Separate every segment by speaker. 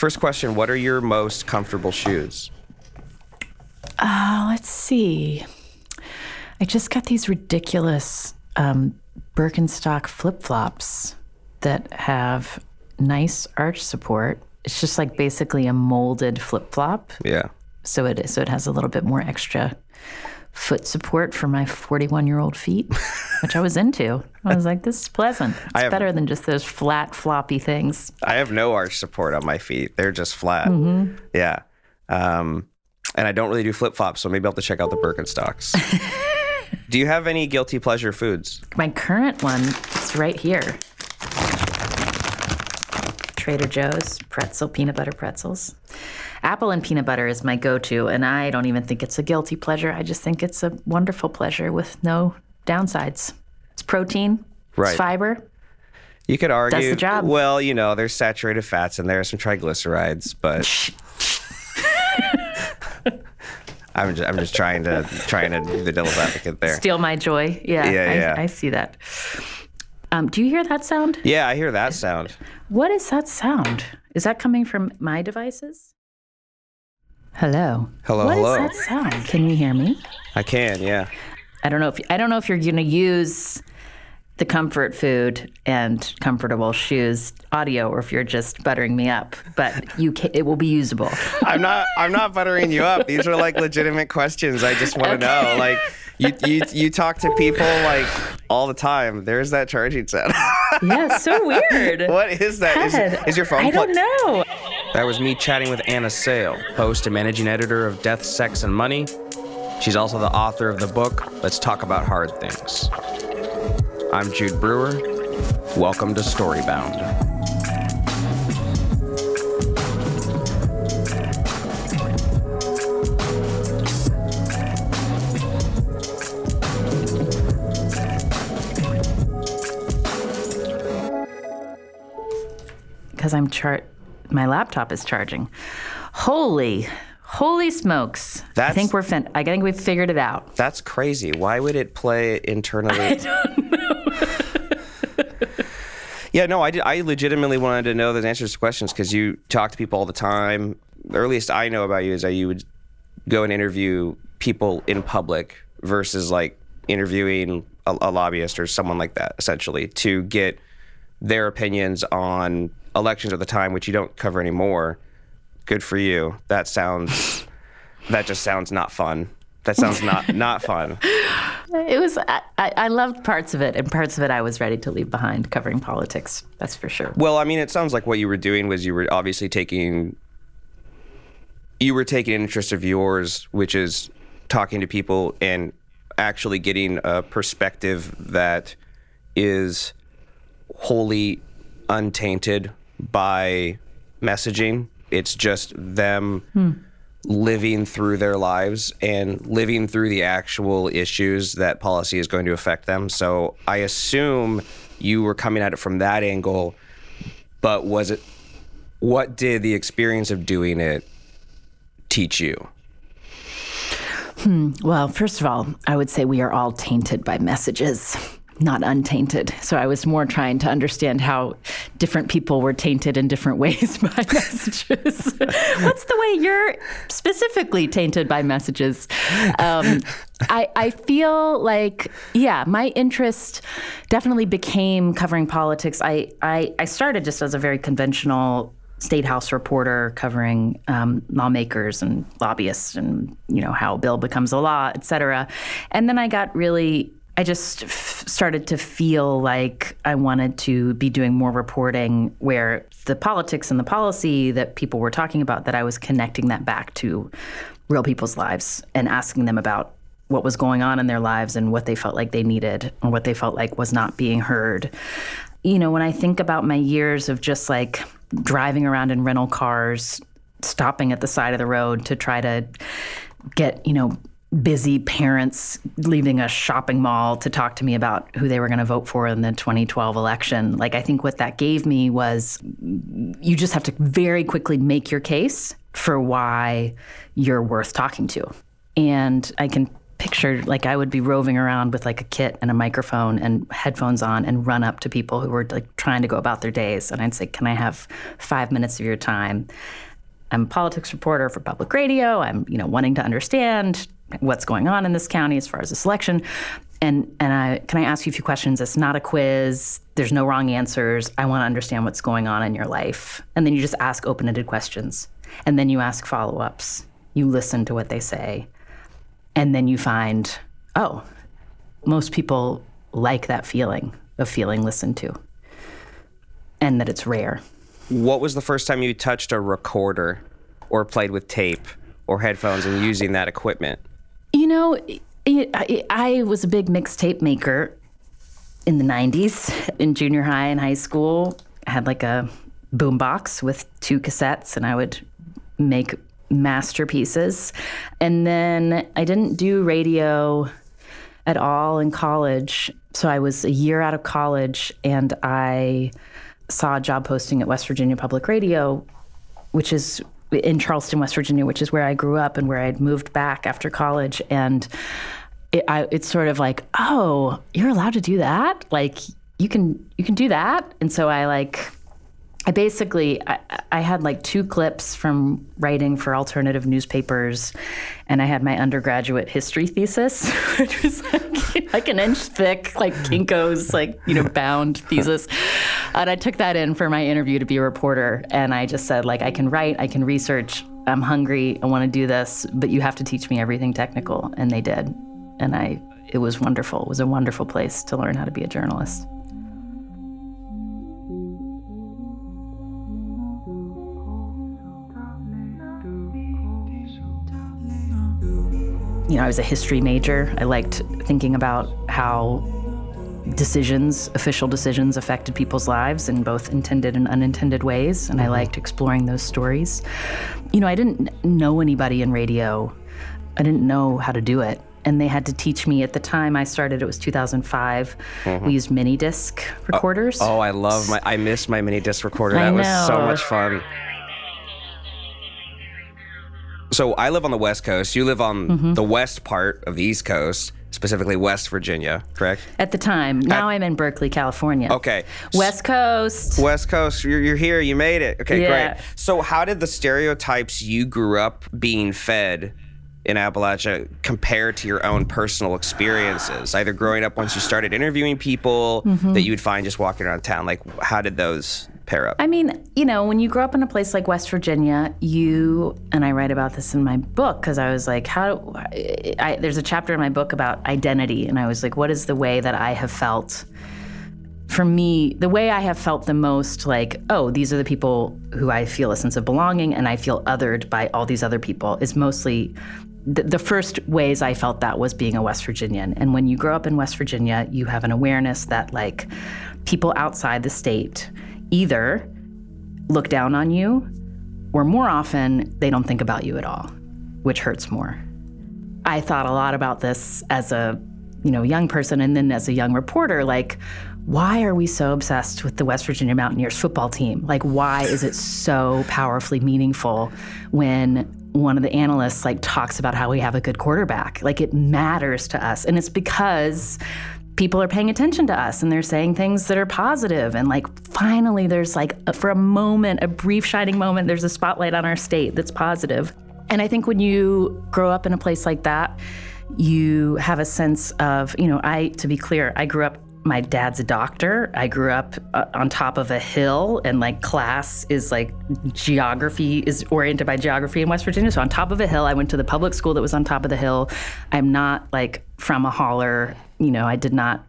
Speaker 1: First question What are your most comfortable shoes?
Speaker 2: Uh, let's see. I just got these ridiculous um, Birkenstock flip flops that have nice arch support. It's just like basically a molded flip flop.
Speaker 1: Yeah.
Speaker 2: So it is. So it has a little bit more extra foot support for my 41 year old feet, which I was into. I was like, this is pleasant. It's
Speaker 1: have-
Speaker 2: better than just those flat, floppy things.
Speaker 1: I have no arch support on my feet. They're just flat.
Speaker 2: Mm-hmm.
Speaker 1: Yeah. Um, and I don't really do flip flops, so maybe I'll have to check out the Birkenstocks. do you have any guilty pleasure foods?
Speaker 2: My current one is right here Trader Joe's pretzel, peanut butter pretzels. Apple and peanut butter is my go to, and I don't even think it's a guilty pleasure. I just think it's a wonderful pleasure with no downsides. It's protein,
Speaker 1: Right.
Speaker 2: it's fiber.
Speaker 1: You could argue.
Speaker 2: Does the job.
Speaker 1: Well, you know, there's saturated fats in there, some triglycerides, but I'm just, I'm just trying to trying to do the devil's advocate there.
Speaker 2: Steal my joy. Yeah,
Speaker 1: Yeah,
Speaker 2: I,
Speaker 1: yeah.
Speaker 2: I see that. Um, do you hear that sound?
Speaker 1: Yeah, I hear that sound.
Speaker 2: What is that sound? Is that coming from my devices? Hello.
Speaker 1: Hello, hello.
Speaker 2: What is that sound? Can you hear me?
Speaker 1: I can, yeah.
Speaker 2: I don't know if I don't know if you're going to use the comfort food and comfortable shoes audio or if you're just buttering me up, but you can, it will be usable.
Speaker 1: I'm not I'm not buttering you up. These are like legitimate questions. I just want to know. Like you, you you talk to people like all the time. There's that charging set.
Speaker 2: yeah, so weird.
Speaker 1: what is that? Is,
Speaker 2: God,
Speaker 1: is your phone
Speaker 2: I don't know.
Speaker 1: That was me chatting with Anna Sale, host and managing editor of Death, Sex, and Money. She's also the author of the book Let's Talk About Hard Things. I'm Jude Brewer. Welcome to Storybound.
Speaker 2: Because I'm chart my laptop is charging. Holy holy smokes. I think we're fin- I think we've figured it out.
Speaker 1: That's crazy. Why would it play internally? I don't know. yeah, no, I, did, I legitimately wanted to know the answers to questions because you talk to people all the time. The earliest I know about you is that you would go and interview people in public versus like interviewing a, a lobbyist or someone like that, essentially, to get their opinions on elections at the time, which you don't cover anymore. Good for you. That sounds. that just sounds not fun. That sounds not not fun.
Speaker 2: It was I, I loved parts of it and parts of it I was ready to leave behind covering politics. That's for sure.
Speaker 1: Well, I mean, it sounds like what you were doing was you were obviously taking you were taking an interest of yours, which is talking to people and actually getting a perspective that is wholly untainted by messaging. It's just them hmm. living through their lives and living through the actual issues that policy is going to affect them. So I assume you were coming at it from that angle, but was it what did the experience of doing it teach you? Hmm.
Speaker 2: Well, first of all, I would say we are all tainted by messages, not untainted. So I was more trying to understand how different people were tainted in different ways by messages. What's the way you're specifically tainted by messages? Um, I, I feel like, yeah, my interest definitely became covering politics. I, I, I started just as a very conventional state house reporter covering um, lawmakers and lobbyists and you know how a bill becomes a law, et cetera. And then I got really. I just f- started to feel like I wanted to be doing more reporting where the politics and the policy that people were talking about, that I was connecting that back to real people's lives and asking them about what was going on in their lives and what they felt like they needed or what they felt like was not being heard. You know, when I think about my years of just like driving around in rental cars, stopping at the side of the road to try to get, you know, busy parents leaving a shopping mall to talk to me about who they were going to vote for in the 2012 election. Like, I think what that gave me was you just have to very quickly make your case for why you're worth talking to. And I can picture like I would be roving around with like a kit and a microphone and headphones on and run up to people who were like trying to go about their days. And I'd say, Can I have five minutes of your time? I'm a politics reporter for public radio. I'm, you know, wanting to understand what's going on in this county as far as this election. And and I can I ask you a few questions? It's not a quiz. There's no wrong answers. I want to understand what's going on in your life. And then you just ask open-ended questions. And then you ask follow-ups. You listen to what they say and then you find, oh, most people like that feeling of feeling listened to and that it's rare.
Speaker 1: What was the first time you touched a recorder or played with tape or headphones and using that equipment?
Speaker 2: You know, it, I was a big mixtape maker in the 90s in junior high and high school. I had like a boombox with two cassettes and I would make masterpieces. And then I didn't do radio at all in college. So I was a year out of college and I saw a job posting at West Virginia Public Radio, which is in Charleston, West Virginia, which is where I grew up and where I'd moved back after college. And it, I, it's sort of like, oh, you're allowed to do that? Like you can you can do that? And so I like I basically I, I, had like two clips from writing for alternative newspapers, and I had my undergraduate history thesis, which was like, like an inch thick, like Kinko's like you know bound thesis, and I took that in for my interview to be a reporter, and I just said like I can write, I can research, I'm hungry, I want to do this, but you have to teach me everything technical, and they did, and I it was wonderful. It was a wonderful place to learn how to be a journalist. You know, I was a history major. I liked thinking about how decisions, official decisions, affected people's lives in both intended and unintended ways. And I mm-hmm. liked exploring those stories. You know, I didn't know anybody in radio, I didn't know how to do it. And they had to teach me at the time I started, it was 2005. Mm-hmm. We used mini disc recorders.
Speaker 1: Oh, oh, I love my, I miss my mini disc recorder. That was so much fun. So I live on the West Coast. You live on mm-hmm. the west part of the East Coast, specifically West Virginia, correct?
Speaker 2: At the time. Now At, I'm in Berkeley, California.
Speaker 1: Okay.
Speaker 2: West Coast.
Speaker 1: West Coast. You're, you're here. You made it. Okay, yeah. great. So how did the stereotypes you grew up being fed in Appalachia compared to your own personal experiences? Either growing up once you started interviewing people mm-hmm. that you would find just walking around town. Like, how did those pair up?
Speaker 2: I mean, you know, when you grow up in a place like West Virginia, you and I write about this in my book because I was like, how? I, there's a chapter in my book about identity, and I was like, what is the way that I have felt? For me, the way I have felt the most like, oh, these are the people who I feel a sense of belonging and I feel othered by all these other people is mostly the, first ways I felt that was being a West Virginian. And when you grow up in West Virginia, you have an awareness that, like, people outside the state either look down on you or more often they don't think about you at all, which hurts more. I thought a lot about this as a you know young person and then as a young reporter like why are we so obsessed with the West Virginia Mountaineers football team? Like why is it so powerfully meaningful when one of the analysts like talks about how we have a good quarterback? Like it matters to us. And it's because people are paying attention to us and they're saying things that are positive. And like finally there's like a, for a moment a brief shining moment there's a spotlight on our state that's positive. And i think when you grow up in a place like that you have a sense of you know i to be clear i grew up my dad's a doctor. I grew up uh, on top of a hill, and like class is like geography is oriented by geography in West Virginia. So on top of a hill, I went to the public school that was on top of the hill. I'm not like from a holler you know, I did not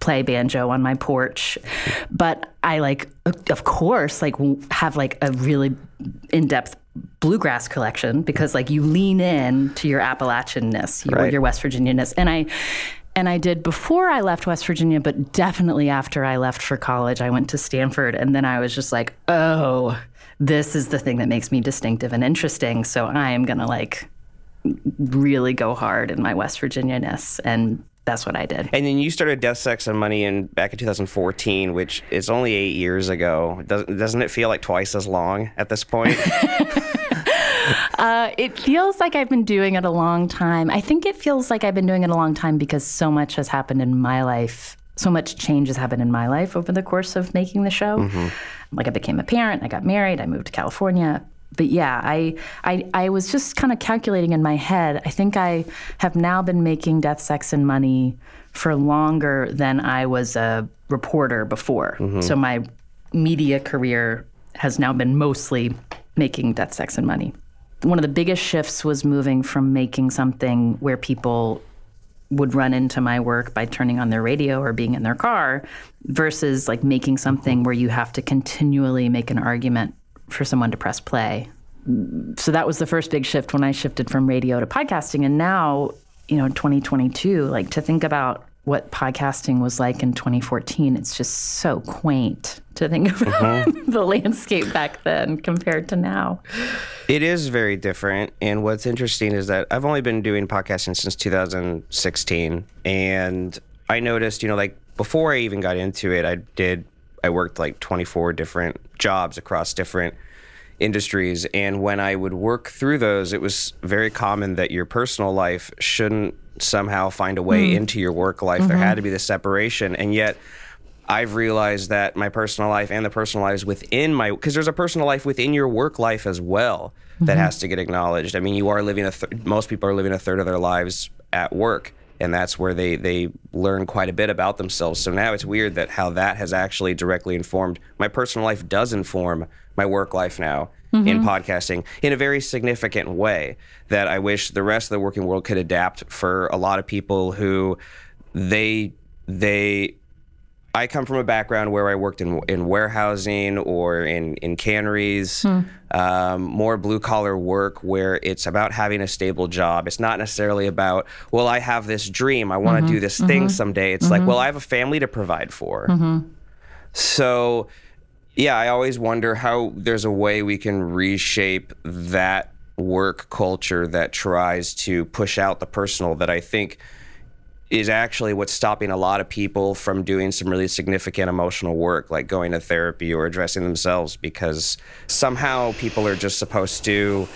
Speaker 2: play banjo on my porch but i like of course like have like a really in-depth bluegrass collection because like you lean in to your appalachianness your, right. your west virginianness and i and i did before i left west virginia but definitely after i left for college i went to stanford and then i was just like oh this is the thing that makes me distinctive and interesting so i am gonna like really go hard in my west virginia-ness and that's what I did.
Speaker 1: And then you started Death, Sex, and Money in back in 2014, which is only eight years ago. Doesn't doesn't it feel like twice as long at this point?
Speaker 2: Uh, it feels like I've been doing it a long time. I think it feels like I've been doing it a long time because so much has happened in my life. So much change has happened in my life over the course of making the show. Mm-hmm. Like I became a parent, I got married, I moved to California. But yeah, I, I I was just kind of calculating in my head. I think I have now been making Death, Sex, and Money for longer than I was a reporter before. Mm-hmm. So my media career has now been mostly making Death, Sex, and Money. One of the biggest shifts was moving from making something where people would run into my work by turning on their radio or being in their car versus like making something where you have to continually make an argument for someone to press play. So that was the first big shift when I shifted from radio to podcasting. And now, you know, 2022, like to think about what podcasting was like in 2014, it's just so quaint to think about mm-hmm. the landscape back then compared to now.
Speaker 1: It is very different. And what's interesting is that I've only been doing podcasting since 2016. And I noticed, you know, like before I even got into it, I did, I worked like 24 different jobs across different industries. And when I would work through those, it was very common that your personal life shouldn't somehow find a way mm. into your work life. Mm-hmm. There had to be the separation. And yet, I've realized that my personal life and the personal lives within my because there's a personal life within your work life as well that mm-hmm. has to get acknowledged. I mean, you are living a th- most people are living a third of their lives at work, and that's where they they learn quite a bit about themselves. So now it's weird that how that has actually directly informed my personal life does inform my work life now mm-hmm. in podcasting in a very significant way that I wish the rest of the working world could adapt for a lot of people who they they I come from a background where I worked in in warehousing or in in canneries, hmm. um, more blue collar work where it's about having a stable job. It's not necessarily about well, I have this dream, I want to mm-hmm. do this thing mm-hmm. someday. It's like mm-hmm. well, I have a family to provide for. Mm-hmm. So, yeah, I always wonder how there's a way we can reshape that work culture that tries to push out the personal. That I think is actually what's stopping a lot of people from doing some really significant emotional work, like going to therapy or addressing themselves, because somehow people are just supposed to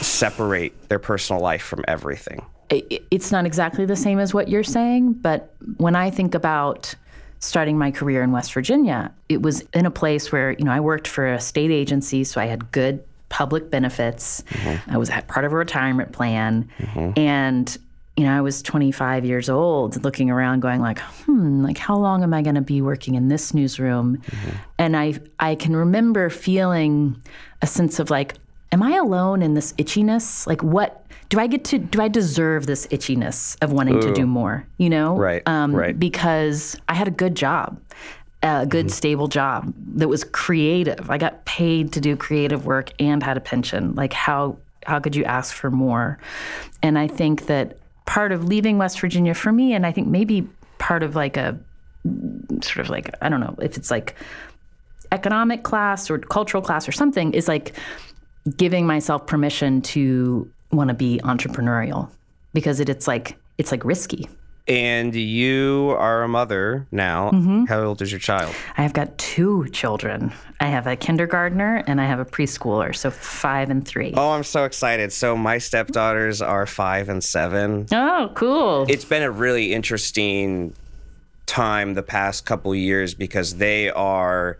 Speaker 1: separate their personal life from everything.
Speaker 2: It's not exactly the same as what you're saying, but when I think about starting my career in West Virginia, it was in a place where, you know, I worked for a state agency, so I had good public benefits. Mm-hmm. I was part of a retirement plan. Mm-hmm. And you know, I was 25 years old looking around going like, hmm, like how long am I going to be working in this newsroom? Mm-hmm. And I I can remember feeling a sense of like, am I alone in this itchiness? Like what do I get to do I deserve this itchiness of wanting Ooh. to do more, you know?
Speaker 1: Right. Um, right.
Speaker 2: because I had a good job. A good mm-hmm. stable job that was creative. I got paid to do creative work and had a pension. Like how how could you ask for more? And I think that part of leaving West Virginia for me, and I think maybe part of like a sort of like, I don't know if it's like economic class or cultural class or something, is like giving myself permission to want to be entrepreneurial because it, it's like, it's like risky.
Speaker 1: And you are a mother now. Mm-hmm. How old is your child?
Speaker 2: I have got two children. I have a kindergartner and I have a preschooler, so five and three.
Speaker 1: Oh, I'm so excited. So my stepdaughters are five and seven.
Speaker 2: Oh, cool.
Speaker 1: It's been a really interesting time the past couple years because they are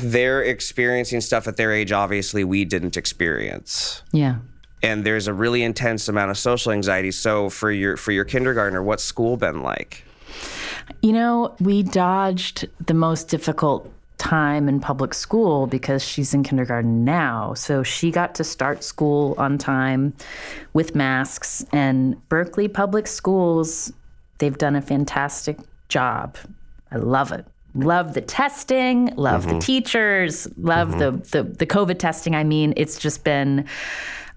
Speaker 1: they're experiencing stuff at their age obviously we didn't experience.
Speaker 2: Yeah
Speaker 1: and there's a really intense amount of social anxiety. So for your for your kindergartner, what's school been like?
Speaker 2: You know, we dodged the most difficult time in public school because she's in kindergarten now. So she got to start school on time with masks and Berkeley Public Schools, they've done a fantastic job. I love it. Love the testing, love mm-hmm. the teachers, love mm-hmm. the, the the COVID testing. I mean, it's just been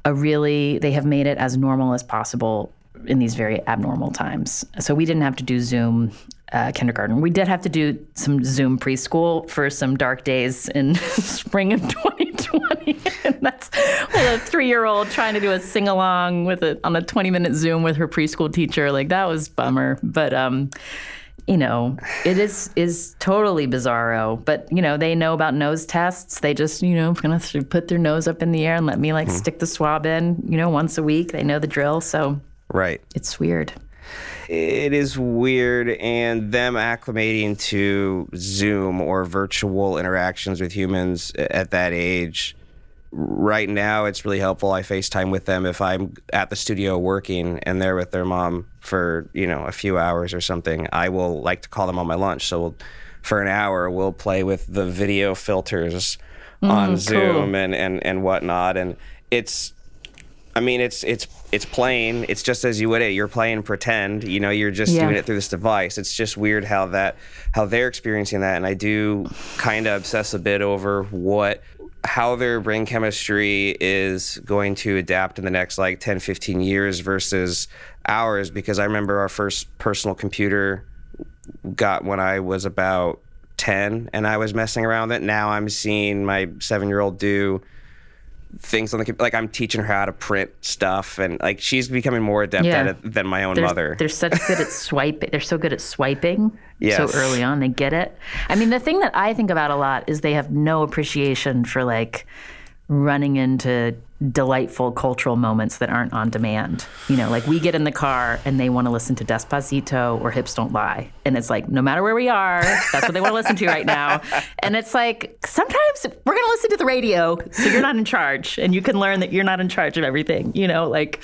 Speaker 2: a really, they have made it as normal as possible in these very abnormal times. So we didn't have to do Zoom uh, kindergarten. We did have to do some Zoom preschool for some dark days in spring of 2020. and that's a three year old trying to do a sing along with it on a 20 minute Zoom with her preschool teacher. Like that was bummer. But um, you know, it is is totally bizarro. But you know, they know about nose tests. They just you know gonna put their nose up in the air and let me like mm-hmm. stick the swab in. You know, once a week. They know the drill. So
Speaker 1: right,
Speaker 2: it's weird.
Speaker 1: It is weird, and them acclimating to Zoom or virtual interactions with humans at that age right now it's really helpful. I facetime with them if i'm at the studio working and they're with their mom for you know a few hours or something. I will like to call them on my lunch. So we'll, for an hour we'll play with the video filters mm, on zoom and, and and whatnot. And it's i mean it's it's it's playing it's just as you would it you're playing pretend you know you're just yeah. doing it through this device. It's just weird how that how they're experiencing that. And i do kind of obsess a bit over what how their brain chemistry is going to adapt in the next like 10, 15 years versus ours. Because I remember our first personal computer got when I was about 10 and I was messing around with it. Now I'm seeing my seven year old do things on the computer. like I'm teaching her how to print stuff and like she's becoming more adept yeah. at it than my own
Speaker 2: they're,
Speaker 1: mother.
Speaker 2: They're such good at swiping. They're so good at swiping. Yes. So early on, they get it. I mean, the thing that I think about a lot is they have no appreciation for like running into delightful cultural moments that aren't on demand. You know, like we get in the car and they want to listen to Despacito or Hips Don't Lie. And it's like, no matter where we are, that's what they want to listen to right now. And it's like, sometimes we're going to listen to the radio so you're not in charge and you can learn that you're not in charge of everything, you know, like,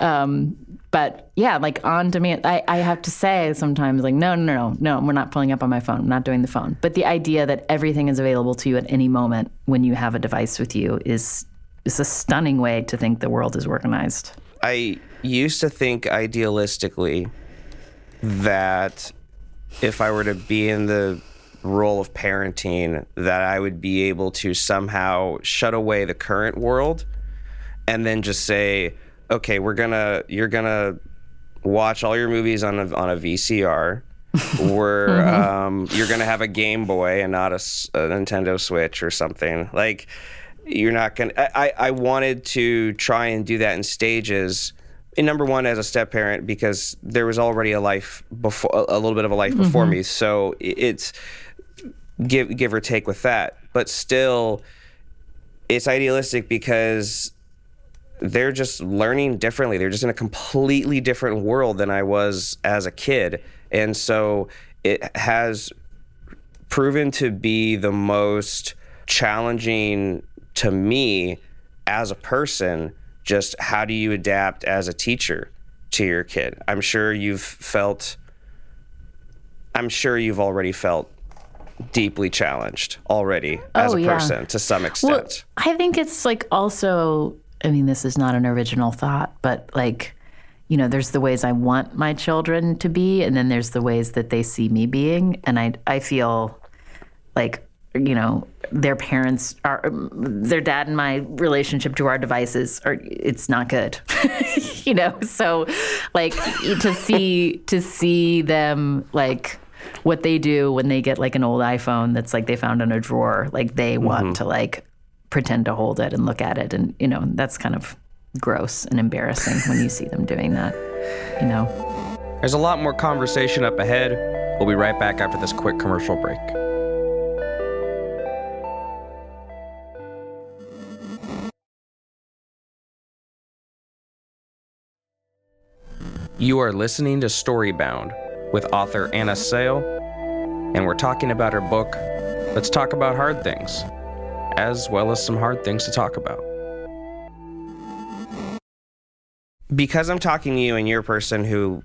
Speaker 2: um, but yeah, like on demand, I, I have to say sometimes, like, no, no, no, no, we're not pulling up on my phone. I'm not doing the phone. But the idea that everything is available to you at any moment when you have a device with you is is a stunning way to think the world is organized.
Speaker 1: I used to think idealistically that if I were to be in the role of parenting, that I would be able to somehow shut away the current world and then just say, okay, we're gonna you're gonna watch all your movies on a on a VCR. We're mm-hmm. um, you're gonna have a Game Boy and not a, a Nintendo Switch or something like. You're not gonna. I, I wanted to try and do that in stages. In number one, as a step parent, because there was already a life before, a little bit of a life mm-hmm. before me. So it's give give or take with that, but still, it's idealistic because they're just learning differently. They're just in a completely different world than I was as a kid. And so it has proven to be the most challenging to me as a person. Just how do you adapt as a teacher to your kid? I'm sure you've felt, I'm sure you've already felt deeply challenged already as oh, a person yeah. to some extent. Well,
Speaker 2: I think it's like also I mean, this is not an original thought, but like, you know, there's the ways I want my children to be, and then there's the ways that they see me being. And I, I feel like, you know, their parents are, their dad and my relationship to our devices are, it's not good, you know? So, like, to see, to see them, like, what they do when they get like an old iPhone that's like they found in a drawer, like they mm-hmm. want to like pretend to hold it and look at it. And, you know, that's kind of gross and embarrassing when you see them doing that, you know.
Speaker 1: There's a lot more conversation up ahead. We'll be right back after this quick commercial break. You are listening to Storybound with author Anna Sale, and we're talking about her book, Let's Talk About Hard Things as well as some hard things to talk about. Because I'm talking to you and you're a person who,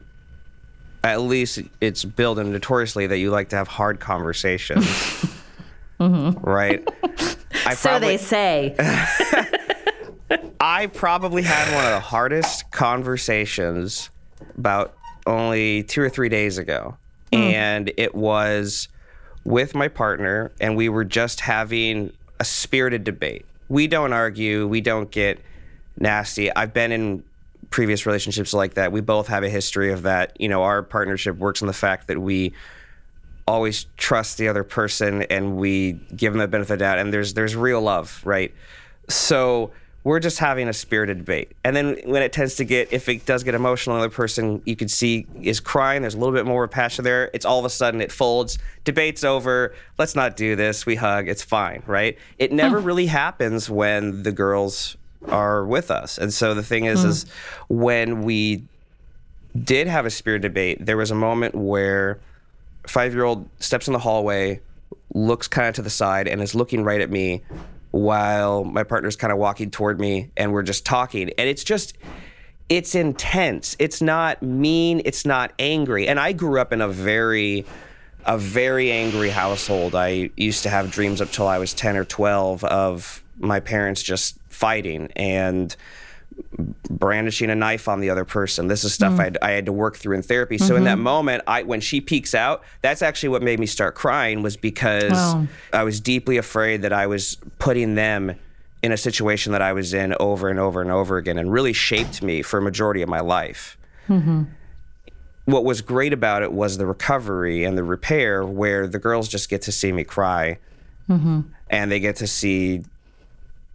Speaker 1: at least it's billed and notoriously that you like to have hard conversations, mm-hmm. right?
Speaker 2: I so probably, they say.
Speaker 1: I probably had one of the hardest conversations about only two or three days ago. Mm. And it was with my partner, and we were just having a spirited debate. We don't argue, we don't get nasty. I've been in previous relationships like that. We both have a history of that. You know, our partnership works on the fact that we always trust the other person and we give them the benefit of the doubt and there's there's real love, right? So we're just having a spirited debate. And then when it tends to get, if it does get emotional, another person you can see is crying. There's a little bit more of passion there. It's all of a sudden it folds. Debate's over. Let's not do this. We hug. It's fine, right? It never really happens when the girls are with us. And so the thing is, hmm. is when we did have a spirit debate, there was a moment where five year old steps in the hallway, looks kind of to the side, and is looking right at me while my partner's kind of walking toward me and we're just talking. And it's just, it's intense. It's not mean. It's not angry. And I grew up in a very, a very angry household. I used to have dreams up till I was 10 or 12 of my parents just fighting and brandishing a knife on the other person. This is stuff mm. I, had, I, had, to work through in therapy. So mm-hmm. in that mm-hmm. moment, I when she peeks out, that's actually what made me start crying was because oh. I was deeply afraid that I was putting them in a situation that I was in over and over and over again, and really shaped me for a majority of my life. Mm-hmm. What was great about it was the recovery and the repair, where the girls just get to see me cry, mm-hmm. and they get to see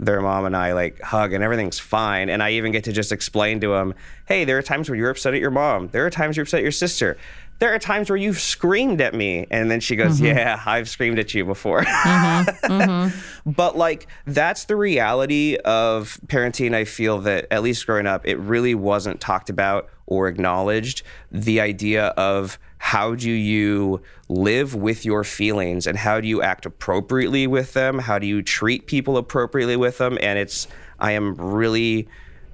Speaker 1: their mom and I like hug and everything's fine. And I even get to just explain to them, hey, there are times where you're upset at your mom. There are times you're upset at your sister. There are times where you've screamed at me. And then she goes, mm-hmm. yeah, I've screamed at you before. Mm-hmm. Mm-hmm. but like, that's the reality of parenting. I feel that at least growing up, it really wasn't talked about or acknowledged. The idea of, how do you live with your feelings and how do you act appropriately with them? How do you treat people appropriately with them? And it's, I am really,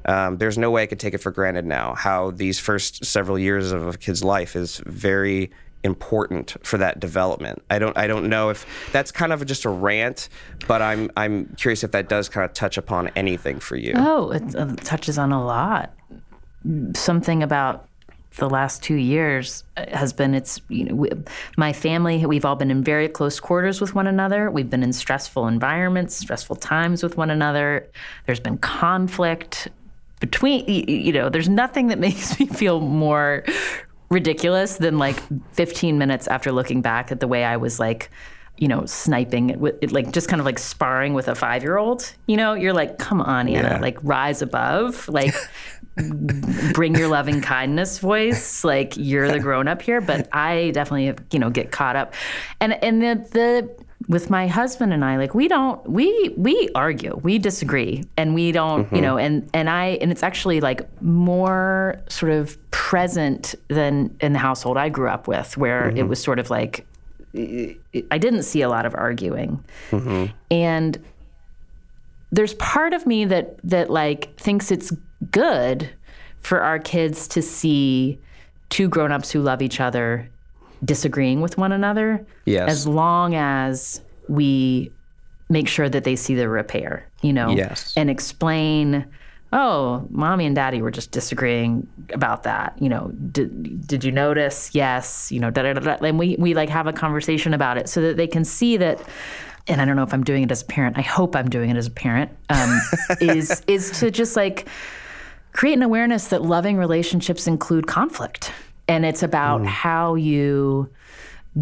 Speaker 1: um, there's no way I could take it for granted now how these first several years of a kid's life is very important for that development. I don't I don't know if that's kind of just a rant, but I'm I'm curious if that does kind of touch upon anything for you.
Speaker 2: Oh, it uh, touches on a lot. Something about the last two years uh, has been it's you know we, my family we've all been in very close quarters with one another we've been in stressful environments stressful times with one another there's been conflict between you know there's nothing that makes me feel more ridiculous than like 15 minutes after looking back at the way I was like you know, sniping with like just kind of like sparring with a five year old. You know, you're like, come on, Anna, yeah. like rise above, like bring your loving kindness voice. Like you're the grown up here. But I definitely, you know, get caught up. And and the the with my husband and I, like we don't we we argue, we disagree, and we don't, mm-hmm. you know, and and I and it's actually like more sort of present than in the household I grew up with, where mm-hmm. it was sort of like I didn't see a lot of arguing. Mm-hmm. And there's part of me that that like thinks it's good for our kids to see two grown-ups who love each other disagreeing with one another
Speaker 1: yes.
Speaker 2: as long as we make sure that they see the repair, you know,
Speaker 1: yes.
Speaker 2: and explain oh, mommy and daddy were just disagreeing about that. You know, did did you notice? Yes. You know, da da da. da. And we we like have a conversation about it so that they can see that. And I don't know if I'm doing it as a parent. I hope I'm doing it as a parent. Um, is is to just like create an awareness that loving relationships include conflict, and it's about mm. how you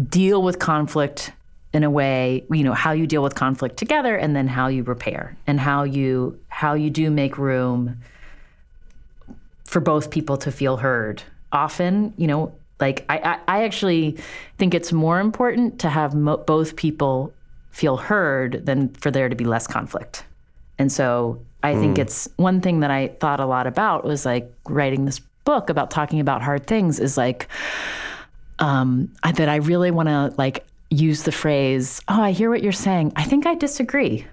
Speaker 2: deal with conflict in a way you know how you deal with conflict together and then how you repair and how you how you do make room for both people to feel heard often you know like i i, I actually think it's more important to have mo- both people feel heard than for there to be less conflict and so i mm. think it's one thing that i thought a lot about was like writing this book about talking about hard things is like um, I, that I really want to like use the phrase, "Oh, I hear what you're saying. I think I disagree."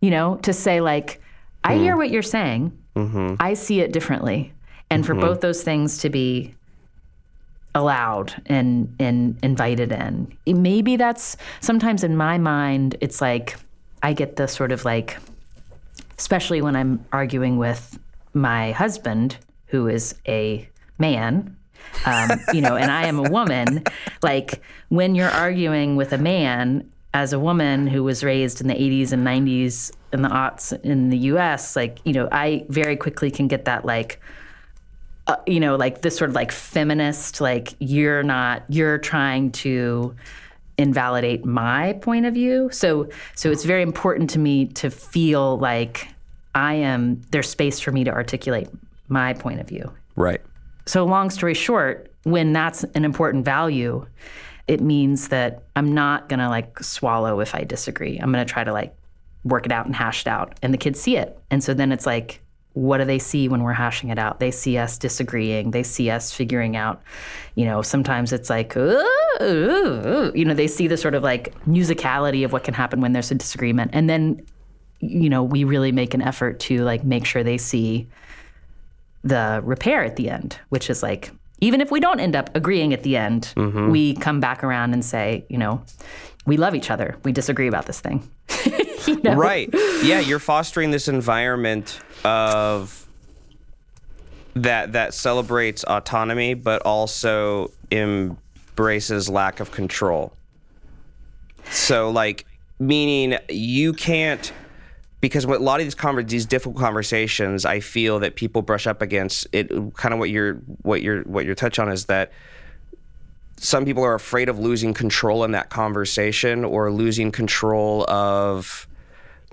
Speaker 2: You know, to say like, "I mm. hear what you're saying. Mm-hmm. I see it differently." And mm-hmm. for both those things to be allowed and and invited in. Maybe that's sometimes in my mind it's like I get the sort of like especially when I'm arguing with my husband who is a man um, you know, and I am a woman. Like when you're arguing with a man as a woman who was raised in the 80s and 90s and the aughts in the U.S., like you know, I very quickly can get that like. Uh, you know, like this sort of like feminist, like you're not, you're trying to invalidate my point of view. So, so it's very important to me to feel like I am there's space for me to articulate my point of view.
Speaker 1: Right.
Speaker 2: So long story short, when that's an important value, it means that I'm not going to like swallow if I disagree. I'm going to try to like work it out and hash it out. And the kids see it. And so then it's like, what do they see when we're hashing it out? They see us disagreeing. They see us figuring out, you know, sometimes it's like, ooh, ooh, you know, they see the sort of like musicality of what can happen when there's a disagreement. And then, you know, we really make an effort to like make sure they see the repair at the end, which is like, even if we don't end up agreeing at the end,
Speaker 1: Mm-hmm.
Speaker 2: we come back around and say, you know, we love each other. We disagree about this thing. You know?
Speaker 1: Right. Yeah, you're fostering this environment of that that celebrates autonomy but also embraces lack of control. So like meaning you can't because a lot of these conver- these difficult conversations I feel that people brush up against it kind of what you're what you're what you're touch on is that some people are afraid of losing control in that conversation or losing control of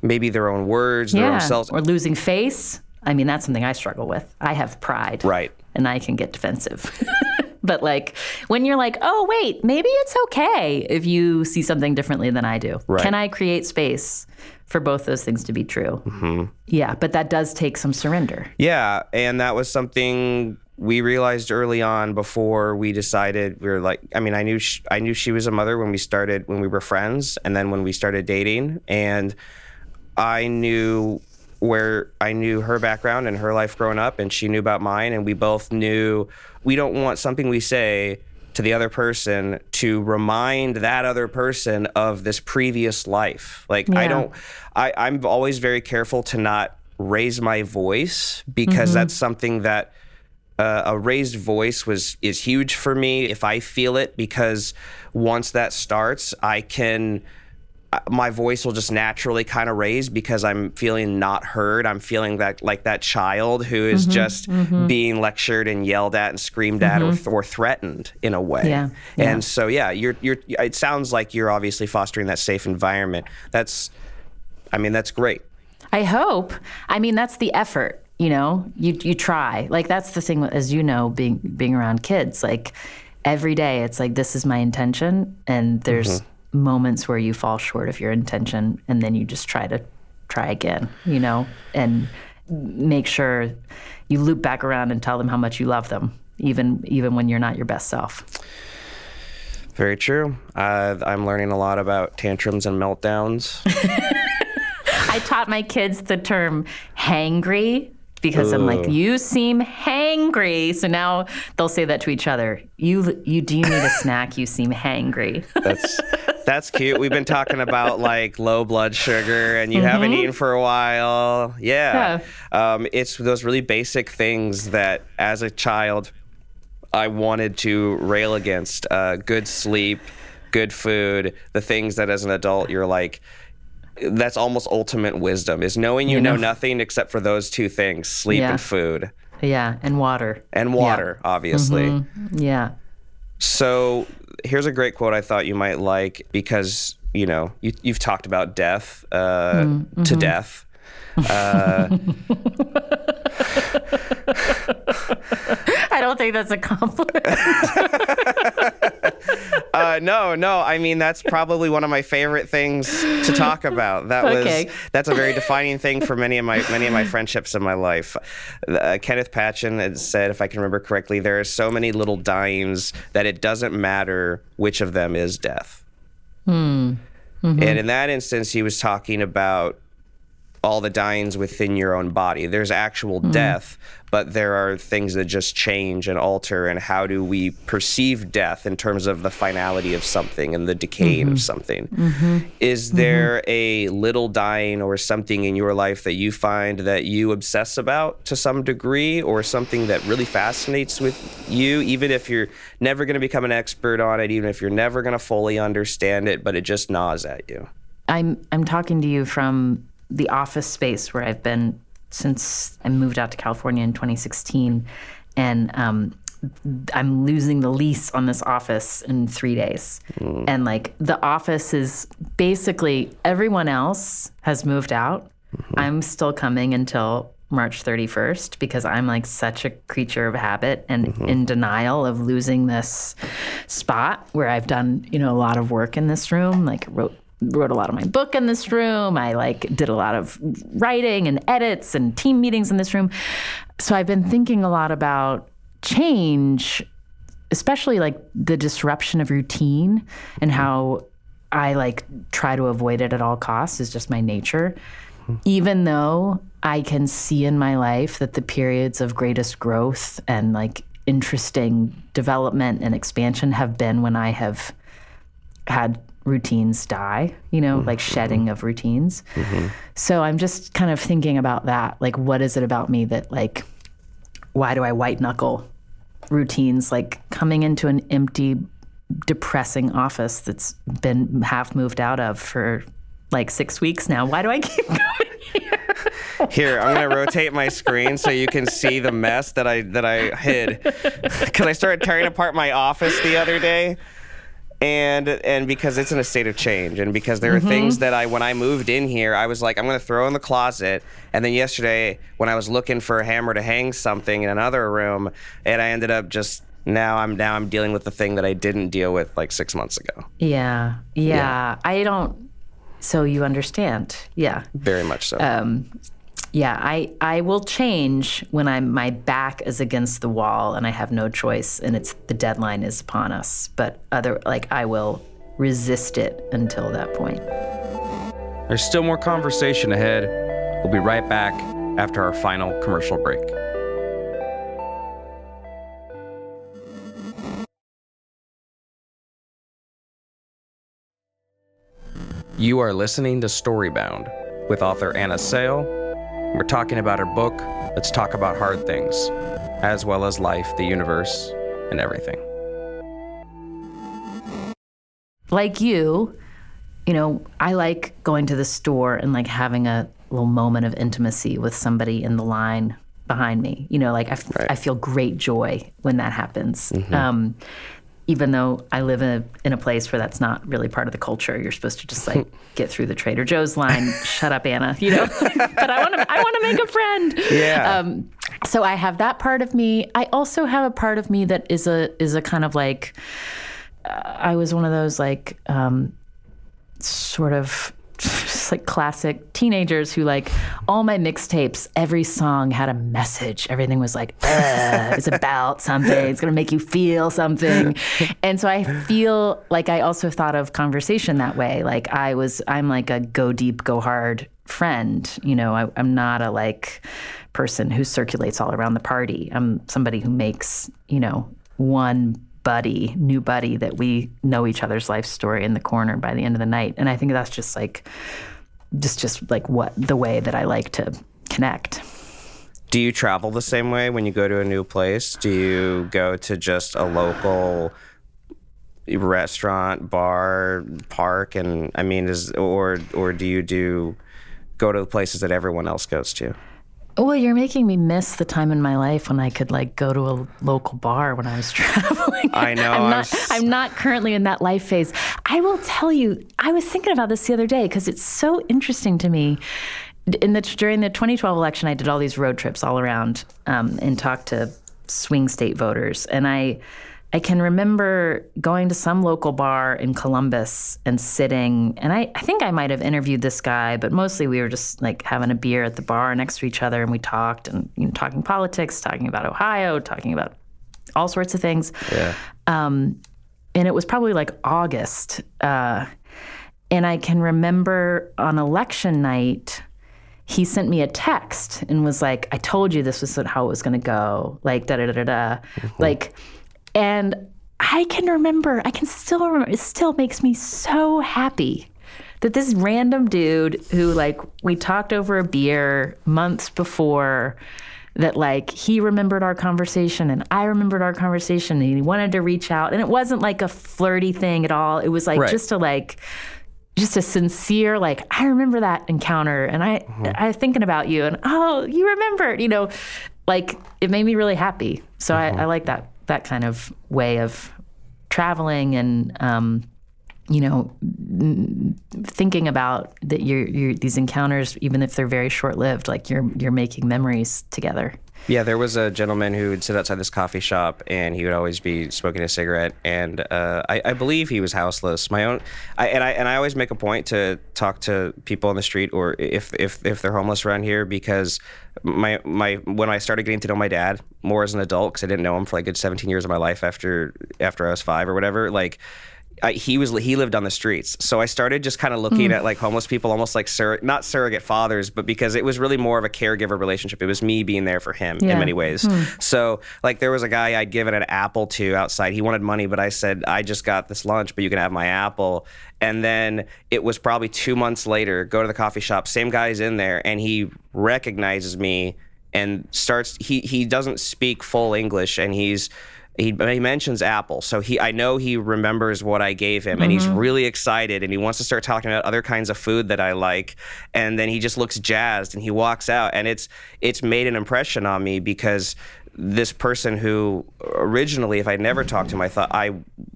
Speaker 1: maybe their own words, their own selves.
Speaker 2: Or losing face. I mean, that's something I struggle with. I have pride.
Speaker 1: Right.
Speaker 2: And I can get defensive. but like when you're like, oh, wait, maybe it's okay if you see something differently than I do.
Speaker 1: Right.
Speaker 2: Can I create space for both those things to be true? Mm-hmm. Yeah, but that does take some surrender.
Speaker 1: Yeah, and that was something we realized early on before we decided we were like I mean I knew sh I knew she was a mother when we started when we were friends and then when we started dating and I knew where I knew her background and her life growing up and she knew about mine and we both knew. We don't want something we say to the other person to remind that other person of this previous life. Like I don't I, I'm always very careful to not raise my voice because that's something that uh, a raised voice was is huge for me if I feel it because once that starts, I can my voice will just naturally kind of raise because I'm feeling not heard. I'm feeling that like that child who is mm-hmm, just mm-hmm. being lectured and yelled at and screamed at or, mm-hmm. or threatened in a way.
Speaker 2: Yeah, yeah.
Speaker 1: And so yeah, you're you're. It sounds like you're obviously fostering that safe environment. That's, I mean, that's great.
Speaker 2: I hope. I mean, that's the effort. You know, you you try. Like that's the thing, as you know, being being around kids. Like every day, it's like this is my intention, and there's moments where you fall short of your intention, and then you just try to try again. You know, and make sure you loop back around and tell them how much you love them, even even when you're not your best self.
Speaker 1: Very true. Uh, I'm learning a lot about tantrums and meltdowns.
Speaker 2: I taught my kids the term hangry because I'm like, you seem hangry. So now they'll say that to each other. You, you do you need a snack? You seem hangry.
Speaker 1: That's that's cute. We've been talking about like low blood sugar, and you haven't eaten for a while. Yeah, Um, it's those really basic things that, as a child, I wanted to rail against. Uh, good sleep, good food, the things that, as an adult, you're like. That's almost ultimate wisdom is knowing you, know,
Speaker 2: know.
Speaker 1: nothing except for those two things sleep
Speaker 2: Yeah.
Speaker 1: and food
Speaker 2: yeah, and water.
Speaker 1: and water, obviously. Mm-hmm.
Speaker 2: Yeah.
Speaker 1: So here's a great quote I thought you might like because you know you, you've talked about death uh, mm, to mm-hmm. death.
Speaker 2: Uh, I don't think that's a compliment.
Speaker 1: Uh, no, no. I mean that's probably one of my favorite things to talk about. That
Speaker 2: Okay.
Speaker 1: was that's a very defining thing for many of my many of my friendships in my life. Uh, Kenneth Patchen had said, if I can remember correctly, there are so many little dimes that it doesn't matter which of them is death. And in that instance, he was talking about all the dyings within your own body. There's actual mm-hmm. death, but there are things that just change and alter. And how do we perceive death in terms of the finality of something and the decaying of mm-hmm. something? Mm-hmm. Is there a little dying or something in your life that you find that you obsess about to some degree, or something that really fascinates with you, even if you're never going to become an expert on it, even if you're never going to fully understand it, but it just gnaws at you?
Speaker 2: I'm I'm talking to you from the office space where I've been since I moved out to California in 2016, and um, I'm losing the lease on this office in three days. Hmm. And like the office is basically everyone else has moved out. Mm-hmm. I'm still coming until March 31st because I'm like such a creature of habit and mm-hmm. in denial of losing this spot where I've done, you know, a lot of work in this room, like wrote wrote a lot of my book in this room. I like did a lot of writing and edits and team meetings in this room. So I've been thinking a lot about change, especially like the disruption of routine and how I like try to avoid it at all costs is just my nature. Even though I can see in my life that the periods of greatest growth and like interesting development and expansion have been when I have had routines die, you know, mm-hmm. like shedding of routines. Mm-hmm. So I'm just kind of thinking about that. Like, what is it about me that, like, why do I white knuckle routines? Like, coming into an empty, depressing office that's been half moved out of for like six weeks now. Why do I keep going here?
Speaker 1: Here, I'm gonna rotate my screen so you can see the mess that I that I hid. Because I started tearing apart my office the other day, and and because it's in a state of change, and because there are things that I when I moved in here, I was like, I'm gonna throw in the closet. And then yesterday, when I was looking for a hammer to hang something in another room, and I ended up just now I'm now I'm dealing with the thing that I didn't deal with like six months ago.
Speaker 2: Yeah, yeah. I don't. So you understand? Yeah.
Speaker 1: Very much so.
Speaker 2: Um, yeah, I, I will change when I'm my back is against the wall and I have no choice and it's the deadline is upon us. But other like I will resist it until that point.
Speaker 3: There's still more conversation ahead. We'll be right back after our final commercial break. You are listening to Storybound with author Anna Sale. We're talking about her book, Let's Talk About Hard Things, as well as life, the universe, and everything.
Speaker 2: Like you, you know, I like going to the store and like having a little moment of intimacy with somebody in the line behind me. You know, like I feel great joy when that happens. Um, even though I live in a, in a place where that's not really part of the culture, you're supposed to just like get through the Trader Joe's line. Shut up, Anna. You know, but I want to I want to make a friend.
Speaker 1: Yeah.
Speaker 2: Um, so I have that part of me. I also have a part of me that is a is a kind of like uh, I was one of those like um, sort of just like classic teenagers who like all my mixtapes every song had a message. Everything was like "Uh, it's about something. It's going to make you feel something. And so i feel like i also thought of conversation that way. Like i was i'm like a go deep go hard friend. You know I, i'm not a like person who circulates all around the party. I'm somebody who makes you know one buddy, new buddy that we know each other's life story in the corner by the end of the night. And I think that's just like just just like what the way that I like to connect.
Speaker 1: Do you travel the same way when you go to a new place? Do you go to just a local restaurant, bar, park, and I mean, is or or do you do go to the places that everyone else goes to?
Speaker 2: Well, you're making me miss the time in my life when I could like go to a local bar when I was traveling.
Speaker 1: I know,
Speaker 2: I'm not.
Speaker 1: was-
Speaker 2: I'm not currently in that life phase. I will tell you. I was thinking about this the other day because it's so interesting to me. In the during the 2012 election, I did all these road trips all around um, and talked to swing state voters, and I. I can remember going to some local bar in Columbus and sitting, and I, I think I might have interviewed this guy, but mostly we were just like having a beer at the bar next to each other, and we talked and you know, talking politics, talking about Ohio, talking about all sorts of things.
Speaker 1: Yeah.
Speaker 2: Um, and it was probably like August, uh, and I can remember on election night. He sent me a text and was like, "I told you this was how it was going to go." Like da da da da da, like, and I can remember. I can still remember. It still makes me so happy that this random dude who like we talked over a beer months before that like he remembered our conversation and I remembered our conversation and he wanted to reach out and it wasn't like a flirty thing at all. It was like
Speaker 3: Right.
Speaker 2: just a like just a sincere like I remember that encounter and I mm-hmm. I was thinking about you and oh you remembered you know like it made me really happy so I, mm-hmm. I like that that kind of way of traveling and um, you know, thinking about that you're these encounters, even if they're very short lived, like you're you're making memories together.
Speaker 1: Yeah, there was a gentleman who would sit outside this coffee shop, and he would always be smoking a cigarette. And uh, I, I, believe he was houseless. My own, I, and I and I always make a point to talk to people on the street, or if if if they're homeless around here, because my my when I started getting to know my dad more as an adult, because I didn't know him for like good 17 years of my life after after I was five or whatever, like I, he was he lived on the streets, so I started just kind of looking mm. at like homeless people, almost like sur- not surrogate fathers, but because it was really more of a caregiver relationship. It was me being there for him yeah. in many ways. Mm. So like there was a guy I'd given an apple to outside. He wanted money, but I said I just got this lunch, but you can have my apple. And then it was probably two months later. Go to the coffee shop, same guy's in there, and he recognizes me and starts. He he doesn't speak full English, and he's he, he mentions Apple, so he I know he remembers what I gave him, mm-hmm. and he's mm-hmm. really excited, and he wants to start talking about other kinds of food that I like, and then he just looks jazzed, and he walks out, and it's it's made an impression on me because this person who originally, if I'd never talked to him, I thought I,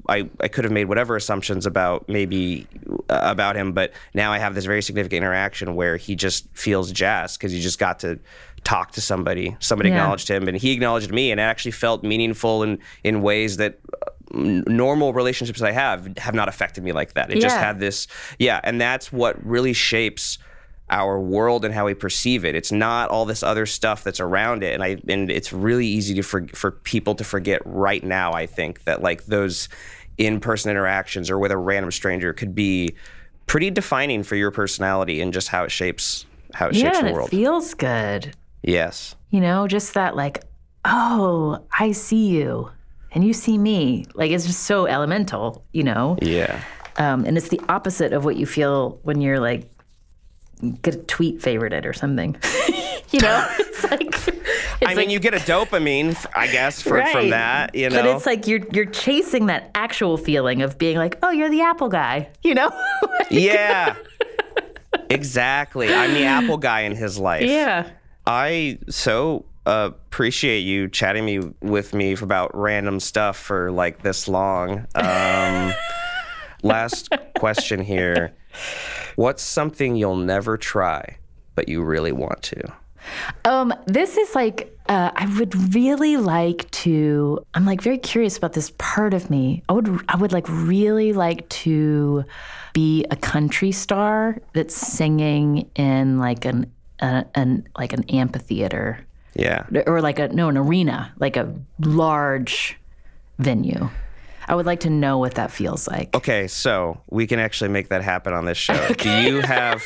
Speaker 1: I, I could have made whatever assumptions about maybe uh, about him, but now I have this very significant interaction where he just feels jazzed because he just got to talk to somebody. Somebody yeah. acknowledged him, and he acknowledged me, and it actually felt meaningful in in ways that uh, normal relationships I have have not affected me like that. It yeah. just had this, yeah, and that's what really shapes our world and how we perceive it. It's not all this other stuff that's around it, and I and it's really easy to for for people to forget right now. I think that like those in person interactions or with a random stranger could be pretty defining for your personality and just how it shapes how it
Speaker 2: yeah,
Speaker 1: shapes the world.
Speaker 2: It feels good.
Speaker 1: Yes.
Speaker 2: You know, just that like, oh, I see you and you see me. Like it's just so elemental, you know?
Speaker 1: Yeah.
Speaker 2: Um, and it's the opposite of what you feel when you're like get a tweet favorited or something. you know? It's like
Speaker 1: it's I mean, like, you get a dopamine, I guess, for, right. from that. You know,
Speaker 2: but it's like you're you're chasing that actual feeling of being like, oh, you're the Apple guy. You know?
Speaker 1: like, yeah. exactly. I'm the Apple guy in his life.
Speaker 2: Yeah.
Speaker 1: I so uh, appreciate you chatting me with me about random stuff for like this long. Um, last question here: What's something you'll never try but you really want to?
Speaker 2: Um, this is like uh, I would really like to. I'm like very curious about this part of me. I would I would like really like to be a country star that's singing in like an a, an like an amphitheater.
Speaker 1: Yeah.
Speaker 2: Or like a no an arena, like a large venue. I would like to know what that feels like.
Speaker 1: Okay, so we can actually make that happen on this show. Okay. Do you have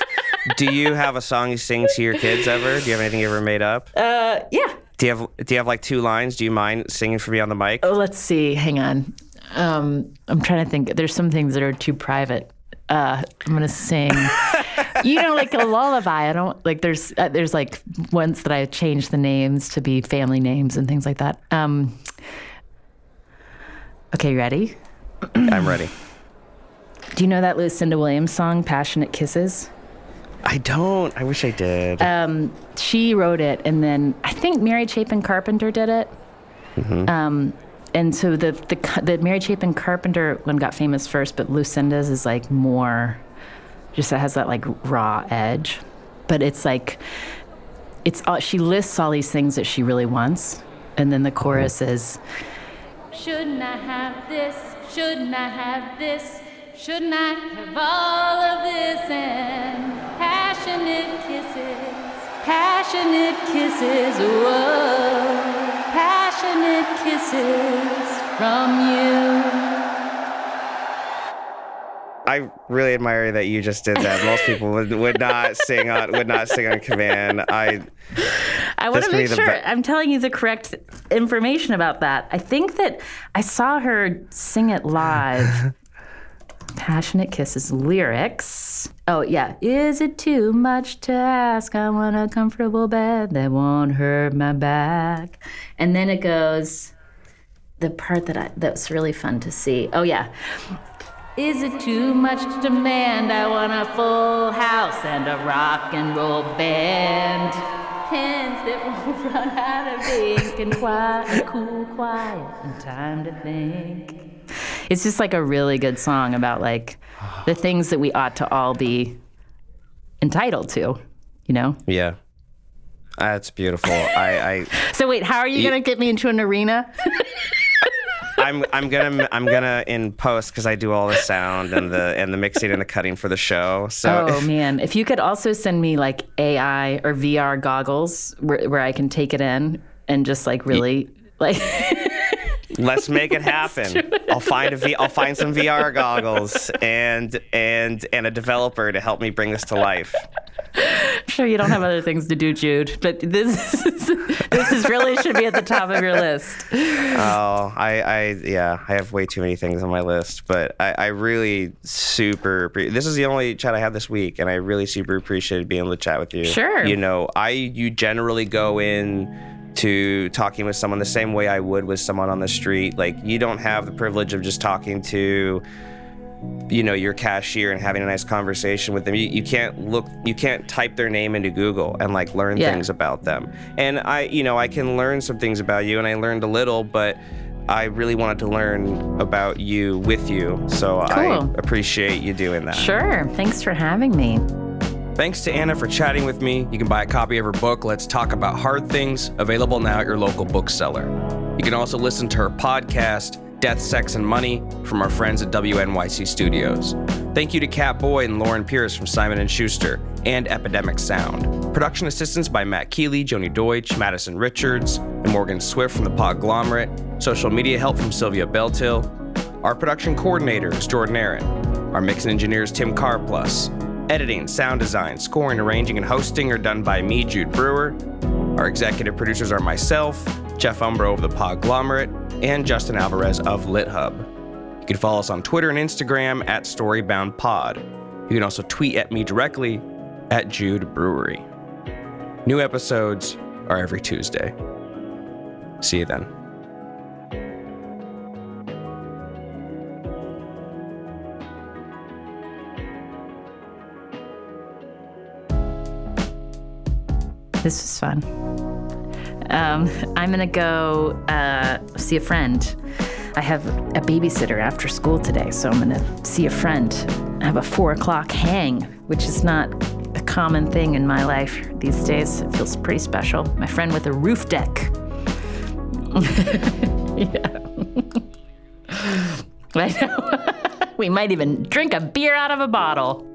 Speaker 1: do you have a song you sing to your kids ever? Do you have anything you ever made up?
Speaker 2: Uh yeah.
Speaker 1: Do you have do you have like two lines? Do you mind singing for me on the mic?
Speaker 2: Oh, let's see. Hang on. Um, I'm trying to think. There's some things that are too private. Uh, I'm gonna sing. you know, like a lullaby. I don't like. There's uh, there's like ones that I changed the names to be family names and things like that. Um, okay, ready?
Speaker 1: I'm ready.
Speaker 2: Do you know that Lucinda Williams song, "Passionate Kisses"?
Speaker 1: I don't. I wish I did.
Speaker 2: Um, she wrote it, and then I think Mary Chapin Carpenter did it. Mm-hmm. Um, and so the, the the Mary Chapin Carpenter one got famous first, but Lucinda's is like more just has that like raw edge. But it's like it's all, she lists all these things that she really wants, and then the chorus mm-hmm. is Shouldn't I have this? Shouldn't I have this? Shouldn't I have all of this? And passionate kisses, passionate kisses, whoa, passionate kisses from you.
Speaker 1: I really admire that you just did that. Most people would, would not sing on would not sing on command. I
Speaker 2: I want to make sure be- I'm telling you the correct information about that. I think that I saw her sing it live. Passionate Kisses lyrics. Oh, yeah. Is it too much to ask? I want a comfortable bed that won't hurt my back. And then it goes the part that I that's really fun to see. Oh yeah. Is it too much to demand? I want a full house and a rock and roll band. Pens that won't run out of ink and quiet and cool, quiet and time to think. It's just like a really good song about like the things that we ought to all be entitled to, you know?
Speaker 1: Yeah. That's beautiful. I, I
Speaker 2: So wait, how are you going to get me into an arena?
Speaker 1: I'm I'm gonna I'm gonna in post because I do all the sound and the and the mixing and the cutting for the show. So
Speaker 2: Oh man, if you could also send me like AI or VR goggles where, where I can take it in and just like really like
Speaker 1: let's make it happen. I'll find a v, I'll find some VR goggles and and and a developer to help me bring this to life.
Speaker 2: I'm sure you don't have other things to do, Jude, but this is, this is really should be at the top of your list.
Speaker 1: Oh, I, I, yeah, I have way too many things on my list, but I, I really super. This is the only chat I had this week, and I really super appreciated being able to chat with you.
Speaker 2: Sure.
Speaker 1: You know, I you generally go in to talking with someone the same way I would with someone on the street. Like you don't have the privilege of just talking to you know your cashier and having a nice conversation with them you, you can't look you can't type their name into google and like learn
Speaker 2: Yeah.
Speaker 1: things about them and i you know i can learn some things about you and i learned a little but i really wanted to learn about you with you so i appreciate you doing that
Speaker 2: Sure. Thanks for having me.
Speaker 3: Thanks to Anna for chatting with me. You can buy a copy of her book, Let's Talk About Hard Things, available now at your local bookseller. You can also listen to her podcast, Death, Sex, and Money, from our friends at WNYC Studios. Thank you to Kat Boy and Lauren Pierce from Simon & Schuster and Epidemic Sound. Production assistance by Matt Keeley, Joni Deutsch, Madison Richards, and Morgan Swift from The Podglomerate. Social media help from Sylvia Beltil. Our production coordinator is Jordan Aaron. Our mix and engineer is Tim Carplus. Editing, sound design, scoring, arranging, and hosting are done by me, Jude Brewer. Our executive producers are myself, Jeff Umbro of the Podglomerate, and Justin Alvarez of LitHub. You can follow us on Twitter and Instagram at StoryboundPod. You can also tweet at me directly at Jude Brewer. New episodes are every Tuesday. See you then.
Speaker 2: This was fun. Um, I'm gonna go uh, see a friend. I have a babysitter after school today, so I'm gonna see a friend. I have a four o'clock hang, which is not a common thing in my life these days. It feels pretty special. My friend with a roof deck. yeah. I know. we might even drink a beer out of a bottle.